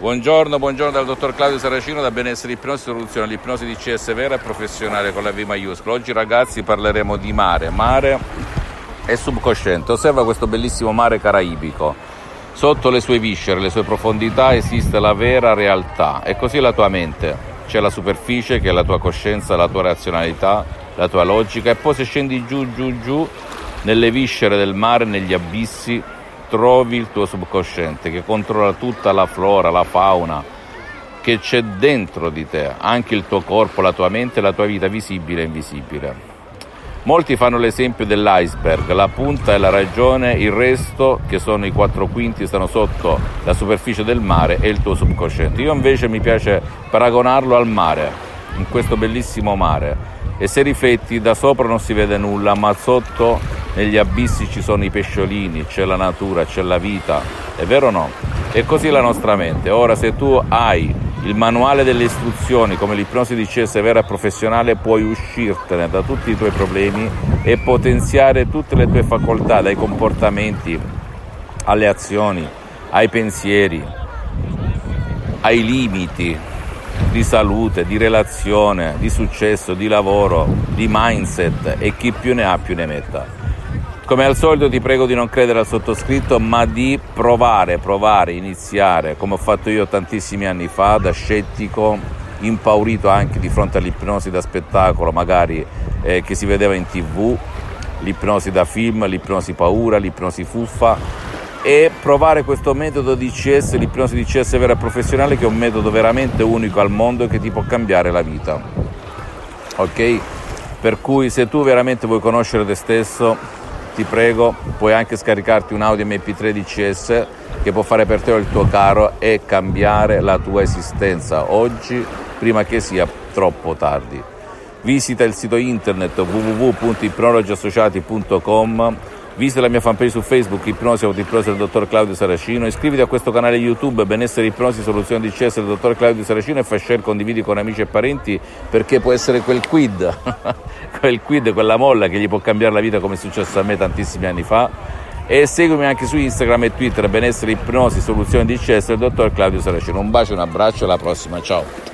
Buongiorno, buongiorno dal dottor Claudio Saracino da Benessere Ipnosi Soluzione, l'ipnosi di CS vera e professionale con la V maiuscola. Oggi ragazzi parleremo di mare, mare e subconsciente. Osserva questo bellissimo mare caraibico. Sotto le sue viscere, le sue profondità esiste la vera realtà e così la tua mente. C'è la superficie che è la tua coscienza, la tua razionalità, la tua logica e poi se scendi giù, giù, giù, nelle viscere del mare, negli abissi, trovi il tuo subconsciente che controlla tutta la flora, la fauna che c'è dentro di te, anche il tuo corpo, la tua mente, la tua vita visibile e invisibile. Molti fanno l'esempio dell'iceberg, la punta è la ragione, il resto, che sono i quattro quinti, stanno sotto la superficie del mare, è il tuo subconsciente. Io invece mi piace paragonarlo al mare, in questo bellissimo mare. E se rifletti, da sopra non si vede nulla, ma sotto negli abissi ci sono i pesciolini, c'è la natura, c'è la vita, è vero o no? E così la nostra mente. Ora se tu hai il manuale delle istruzioni come l'ipnosi di CS vera e professionale puoi uscirtene da tutti i tuoi problemi e potenziare tutte le tue facoltà, dai comportamenti alle azioni, ai pensieri, ai limiti di salute, di relazione, di successo, di lavoro, di mindset e chi più ne ha più ne metta. Come al solito ti prego di non credere al sottoscritto, ma di provare, provare, iniziare, come ho fatto io tantissimi anni fa, da scettico, impaurito anche di fronte all'ipnosi da spettacolo, magari eh, che si vedeva in tv, l'ipnosi da film, l'ipnosi paura, l'ipnosi fuffa e provare questo metodo di CS, l'ipnosi di CS vera e professionale che è un metodo veramente unico al mondo e che ti può cambiare la vita. Ok? Per cui se tu veramente vuoi conoscere te stesso, ti prego, puoi anche scaricarti un Audi MP3 DCS che può fare per te il tuo caro e cambiare la tua esistenza oggi prima che sia troppo tardi. Visita il sito internet www.ipnologiassociati.com Visita la mia fanpage su Facebook, Ipnosi Autoipnosi del dottor Claudio Saracino. Iscriviti a questo canale YouTube, Benessere Ipnosi Soluzione di CS del dottor Claudio Saracino e fai share, condividi con amici e parenti perché può essere quel quid, quel quid, quella molla che gli può cambiare la vita come è successo a me tantissimi anni fa. E seguimi anche su Instagram e Twitter, Benessere Ipnosi Soluzione di CS del dottor Claudio Saracino. Un bacio, un abbraccio, alla prossima, ciao.